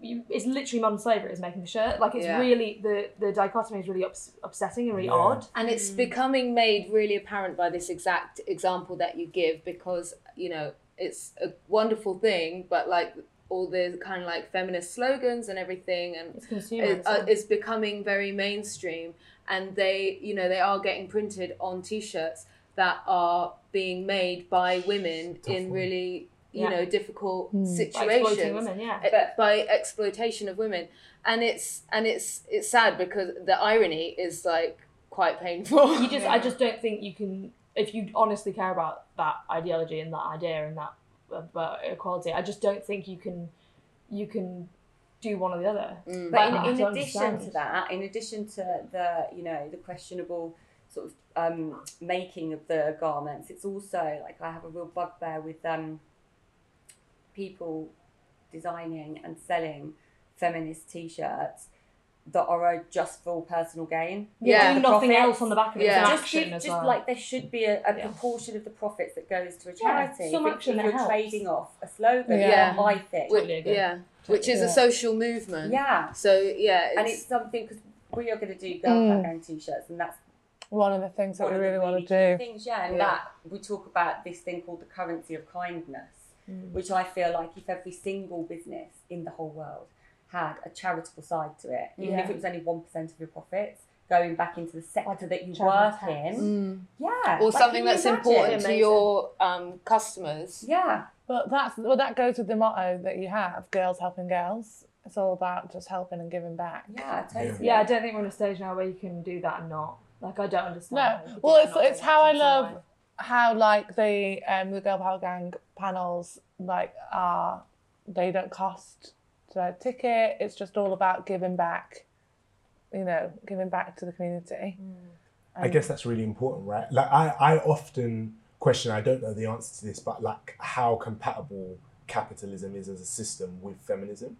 you, it's literally modern slavery is making the shirt. Like it's Yeah. really the the dichotomy is really ups, upsetting and really Yeah. odd. And it's mm. becoming made really apparent by this exact example that you give because, you know, it's a wonderful thing, but like all the kind of like feminist slogans and everything, and It's is, uh, is becoming very mainstream. And they you know they are getting printed on t-shirts that are being made by women in one. really you Yeah. know difficult exploiting situations. women, yeah. by exploitation of women. And it's and it's it's sad because the irony is like quite painful. You just I (laughs) just don't think you can if you honestly care about that ideology and that idea and that about equality I just don't think you can you can do one or the other Mm. But in, in addition understand. to that, in addition to the you know the questionable sort of um, making of the garments, it's also like I have a real bugbear with um, people designing and selling feminist t-shirts that are a just for personal gain. Yeah. do nothing profits. else on the back of it Yeah. Just, action give, as just well like there should be a, a Yeah. proportion of the profits that goes to a Yeah, charity. some if, action if that you're helps. trading off a slogan, Yeah. I think. Which- Totally agree. yeah which is Yeah. a social movement yeah, so yeah it's, and it's something because we are going to do girl Mm. gang t-shirts, and that's One of the things that we of really want to do. Things, yeah, and Yeah. that we talk about this thing called the currency of kindness, which I feel like if every single business in the whole world had a charitable side to it, even if it was only one percent of your profits going back into the sector that you charitable work tax. in, yeah, or like, something that's imagine? important to your um, customers Yeah, But that's well, that goes with the motto that you have: girls helping girls. It's all about just helping and giving back. yeah, totally. yeah I don't think we're on a stage now where you can do that and not like I don't understand No, how you could do well, it's it's how I love survive. how like the um the Girl Power Gang panels like are they don't cost a ticket. It's just all about giving back. You know, giving back to the community. Mm. I guess that's really important, right? Like I, I often question, I don't know the answer to this, but like how compatible capitalism is as a system with feminism.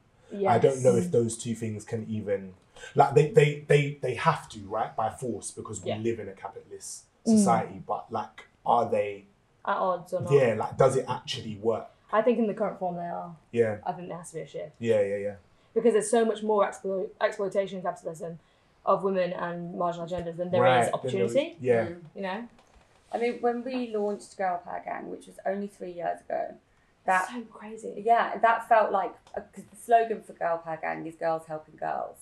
I don't know if those two things can even like they they they, they have to, right, by force because we Yeah. live in a capitalist mm. society, but like are they at odds or not yeah, like does it actually work? I think in the current form they are Yeah, I think there has to be a shift yeah, yeah, yeah. because there's so much more explo- exploitation and capitalism of women and marginal genders than there is Right, then there was- opportunity yeah. Mm. you know I mean, when we launched Girl Power Gang, which was only three years ago, that so crazy yeah, that felt like uh, because the slogan for Girl Power Gang is "Girls Helping Girls,"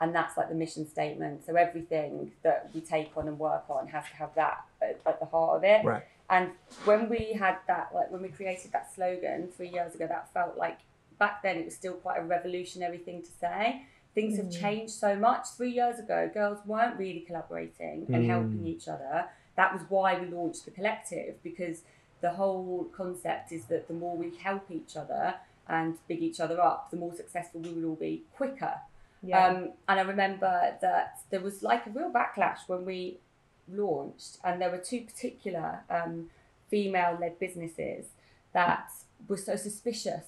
and that's like the mission statement. So everything that we take on and work on has to have that at, at the heart of it. Right. And when we had that, like when we created that slogan three years ago, that felt like back then it was still quite a revolutionary thing to say. Things have changed so much. Three years ago, girls weren't really collaborating and Mm. helping each other. That was why we launched the collective because the whole concept is that the more we help each other and big each other up, the more successful we will all be quicker. yeah Um, and I remember that there was like a real backlash when we launched, and there were two particular um, female led businesses that were so suspicious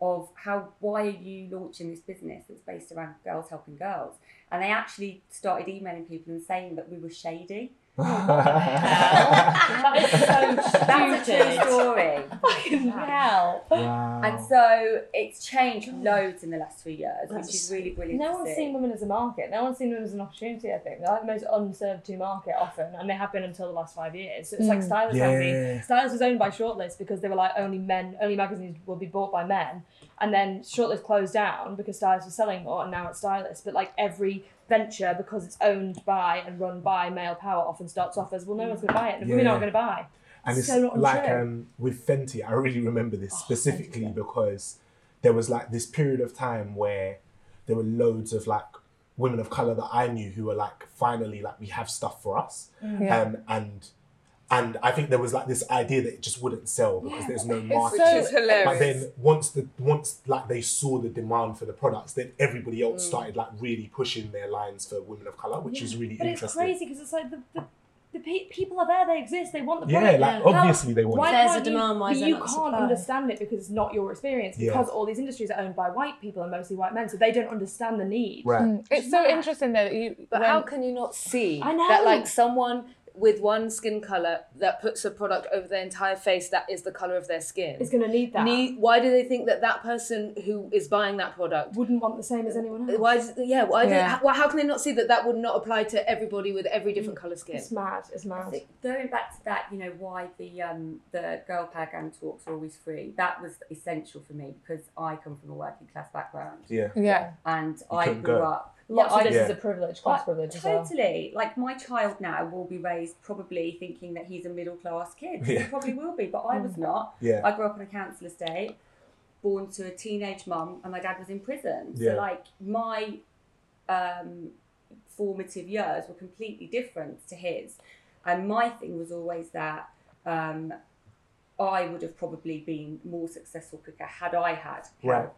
of how why are you launching this business that's based around girls helping girls? And they actually started emailing people and saying that we were shady That is so that's a true stupid. story Fucking hell. Wow. and so it's changed loads in the last three years which is really brilliant No to one's see. seen women as a market. No one's seen women as an opportunity, I think. They're like the most unserved to market often, and they have been until the last five years. So it's like hmm. Stylist Yeah. magazine. Stylist was owned by Shortlist because they were like only men, only magazines will be bought by men. And then Shortlist closed down because Stylist was selling more, and now it's Stylist. But like every venture, because it's owned by and run by male power, often starts off as, well, no one's going to buy it. The women aren't going to buy. and it's so not like um, with Fenty, I really remember this Oh, specifically Fenty. because there was like this period of time where there were loads of like women of color that I knew who were like finally like we have stuff for us, Yeah. um, and and I think there was like this idea that it just wouldn't sell because there's no market. so- Which is hilarious. But then once the once like they saw the demand for the products, then everybody else Mm. started like really pushing their lines for women of color, which is really But it's interesting. crazy because it's like the, the, the pe- people are there, they exist, they want the Yeah, product. like How- obviously they want. Why it. There's a demand, why but you can't supply? understand it because it's not your experience. Yeah. Because all these industries are owned by white people and mostly white men, so they don't understand the need. Right. It's so interesting though that you. But when- how can you not see I know. that like someone with one skin color that puts a product over their entire face that is the color of their skin. Is going to need that. Need, why do they think that that person who is buying that product Wouldn't want the same as anyone else. Why? Does, yeah. Why? Yeah. Do, how, well, how can they not see that that would not apply to everybody with every different color skin? It's mad. It's I mad. going back to that, you know, why the um, the girl power gang talks are always free. That was essential for me because I come from a working class background, Yeah. Yeah. and You I grew go. up. Lots yeah, of I, this is a privilege, class But privilege as well. Totally. Like my child now will be raised probably thinking that he's a middle class kid. Yeah. He probably will be, but I was not. Yeah. I grew up on a council estate, born to a teenage mum, and my dad was in prison. Yeah. So like my um, formative years were completely different to his, and my thing was always that. Um, I would have probably been more successful quicker had I had help. Right.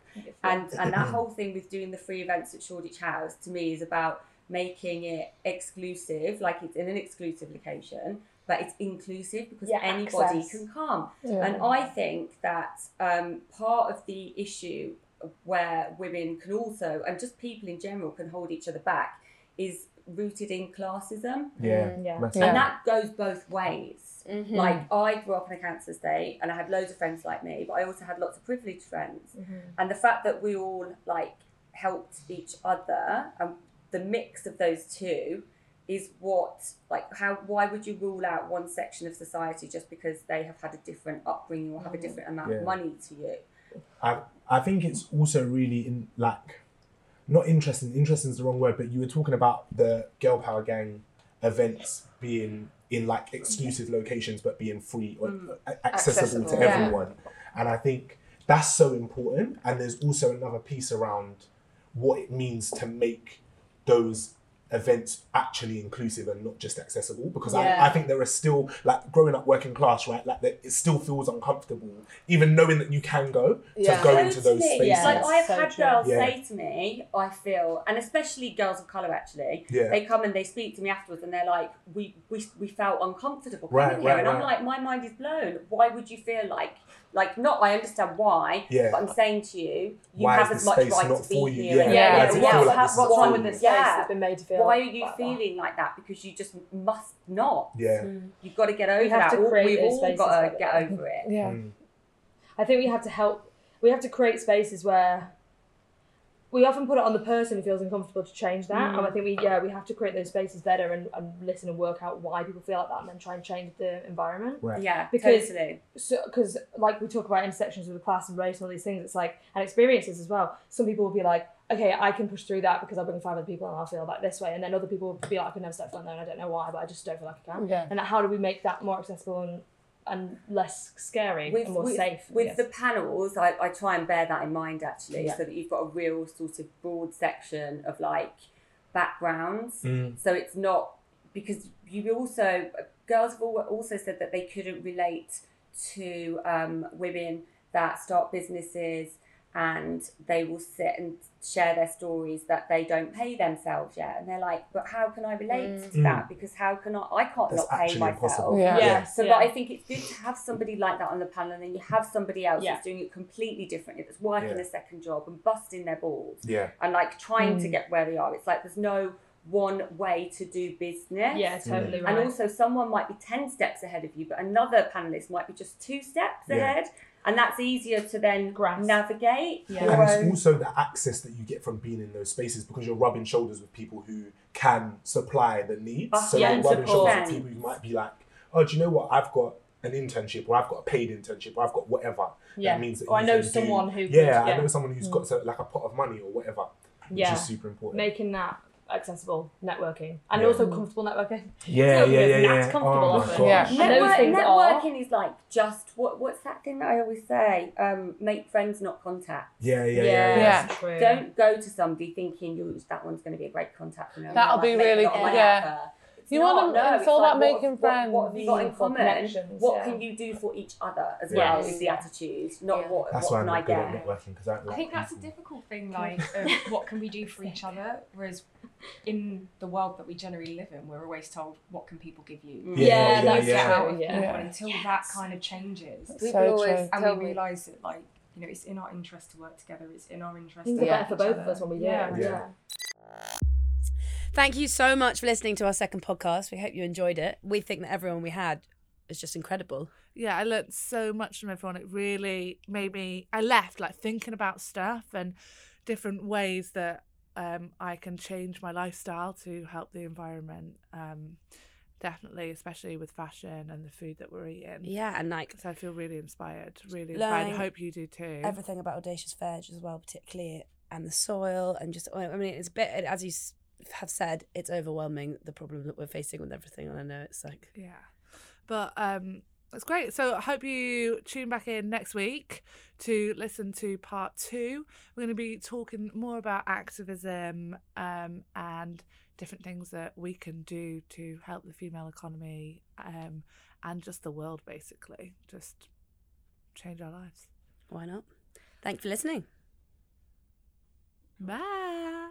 And and that (clears throat) whole thing with doing the free events at Shoreditch House to me is about making it exclusive, like it's in an exclusive location, but it's inclusive because Yeah, anybody access. can come. Yeah. And I think that um, part of the issue where women can also, and just people in general, can hold each other back is rooted in classism. Yeah. Mm, yeah. Massive. And that goes both ways. Mhm. Like I grew up in a cancer estate and I had loads of friends like me, but I also had lots of privileged friends. Mm-hmm. And the fact that we all like helped each other and the mix of those two is what like how why would you rule out one section of society just because they have had a different upbringing or have a mm-hmm. different amount Yeah. of money to you? I I think it's also really in like not interesting. Interesting is the wrong word, but you were talking about the girl power gang events being in like exclusive locations, but being free or mm. a- accessible, to Accessible, yeah. everyone. And I think that's so important. And there's also another piece around what it means to make those events actually inclusive and not just accessible because Yeah. I, I think there are still like growing up working class right like that it still feels uncomfortable even knowing that you can go to Yeah. go into those spaces Yeah. Like I've so had true. girls Yeah. say to me, I feel, and especially girls of colour actually, Yeah. they come and they speak to me afterwards and they're like, we we, we felt uncomfortable Right, coming here. right, and I'm like, my mind is blown. Why would you feel like, like not, I understand why, Yeah. but I'm saying to you, you Why have as much right to be here. Yeah. and- Yeah. Why Yeah, what's, like ha- this is what's wrong with this space Yeah. that's been made to feel Why are you like that? feeling like that? Because you just must not. yeah You've got to get over have that. to create We've all got to get over it. Yeah. Mm. I think we have to help. We have to create spaces where we often put it on the person who feels uncomfortable to change that, and I mm. think we yeah we have to create those spaces better and, and listen and work out why people feel like that, and then try and change the environment. right Yeah, Because- totally. So because like we talk about intersections with class and race and all these things, it's like and experiences as well. Some people will be like, okay, I can push through that because I bring five other people and I'll feel like this way, and then other people will be like, I can never step foot there and I don't know why, but I just don't feel like I can. Yeah. And how do we make that more accessible and and less scary with, and more with, safe? With guess. the panels I, I try and bear that in mind actually Yeah. so that you've got a real sort of broad section of like backgrounds Mm. so it's not because you also girls have al- also said that they couldn't relate to um, women that start businesses and they will sit and share their stories that they don't pay themselves yet and they're like but how can i relate to Mm. that because how can i i can't That's not pay actually myself impossible. Yeah. Yes, so, yeah. but I think it's good to have somebody like that on the panel, and then you have somebody else Yeah. that's doing it completely differently, that's working Yeah. a second job and busting their balls yeah and like trying Mm. to get where they are. It's like there's no one way to do business. yeah, totally right. And also, someone might be 10 steps ahead of you, but another panelist might be just two steps Yeah. ahead. And that's easier to then Grasp. navigate. Yeah. and it's also the access that you get from being in those spaces because you're rubbing shoulders with people who can supply the needs. Uh, so yeah, you're rubbing support. shoulders with people who might be like, oh, do you know what? I've got an internship or I've got a paid internship or I've got whatever. Yeah. That means that Or I know can do- someone who could- Yeah, I know someone who's got so, like a pot of money or whatever, which Yeah. is super important. making that accessible networking and Yeah. also comfortable networking. yeah, so yeah, yeah, yeah. That's comfortable Oh my often. gosh. Yeah. Network, things are- networking is like just what what's that thing that I always say? Um, make friends, not contact. Yeah, yeah, yeah, yeah. Yeah. that's true. Don't go to somebody thinking you that one's going to be a great contact for me. I'm That'll be make a really lot good, out of yeah. Her. It's You not, wanna- no, it's all like, about what- making what- friends. What, have you got in common? What yeah. can you do for each other as Yes. well? Is the attitude, not Yeah. what, That's what why I'm can I not good at get? networking because I, I like think that's a difficult thing, like, of (laughs) what can we do for each other? Whereas in the world that we generally live in, we're always told, what can people give you? Mm. Yeah, Yeah, yeah, that's yeah. Out true. Yeah. people. Yeah. And until that kind of changes, People So always and we realise that, like, you know, it's in our interest to work together. It's in our interest Things to are better for both of us when we do Yeah. It. Yeah. Yeah. Thank you so much for listening to our second podcast. We hope you enjoyed it. We think that everyone we had is just incredible. yeah, I learned so much from everyone. It really made me. I left like thinking about stuff and different ways that um, I can change my lifestyle to help the environment. Um, definitely, especially with fashion and the food that we're eating. Yeah, and like So I feel really inspired. Really inspired. I hope you do too. everything about audacious veg as well, particularly and the soil and just. I mean, it's a bit as you have said, it's overwhelming the problem that we're facing with everything, and I know it's like Yeah. But um it's great. So I hope you tune back in next week to listen to part two. We're going to be talking more about activism um, and different things that we can do to help the female economy um, and just the world, basically. Just change our lives. why not? Thank you for listening. Bye.